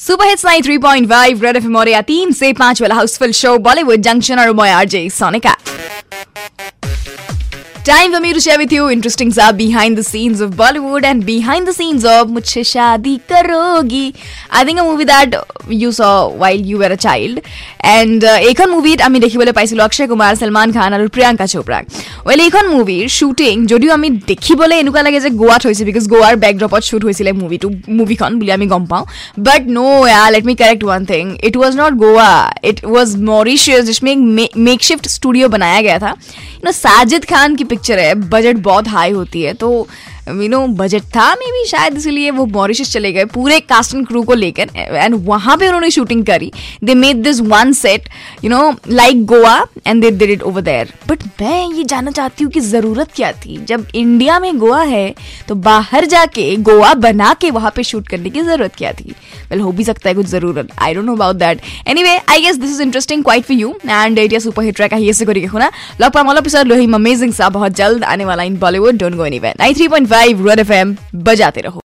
Super hits 93.5 red FM और या तीन से पाँच वाला हाउसफुल शो बॉलीवुड जंक्शन और मैं RJ Sonika Time for me to share with you interesting stuff behind the scenes of Bollywood and behind the scenes of मुझसे शादी करोगी I think a movie that you saw while you were a child and uh, এইখন মুভিত আমি দেখিবলৈ পাইছিলোঁ অক্ষয় কুমাৰ সলমান খান আৰু Priyanka চোপ্ৰাক well এইখন মুভিৰ shooting যদিও আমি দেখিবলৈ এনেকুৱা লাগে যে গোৱাত হৈছে বিকজ গোৱাৰ বেকড্ৰপত শ্বুট হৈছিলে মুভিটো মুভিখন বুলি আমি গম পাওঁ but no yeah let me correct one thing it was not Goa it was Mauritius जिसमें एक मेक शिफ्ट स्टूडियो बनाया गया था यू नो साजिद खान की पिक्चर है बजट बहुत हाई होती है तो यू नो बजट था मे बी शायद इसलिए वो मॉरिशस चले गए पूरे कास्ट एंड क्रू को लेकर एंड वहाँ पे उन्होंने शूटिंग करी। They made this one set you know like Goa and they did it over there but मैं ये जानना चाहती हूँ कि ज़रूरत क्या थी? जब इंडिया में गोवा है तो बाहर जाके गोवा बना के वहाँ पे शूट करने की ज़रूरत क्या थी? वेल well, हो भी सकता है कुछ ज़रूरत। I don't know about that anyway I guess this is interesting quite for you and India super hit track है ये से करके खुना लॉक पाम वाला लोहिम अमेजिंग सा बहुत जल्द आने वाला in Bollywood don't go any way nine three point 93.5 red FM बजाते रहो।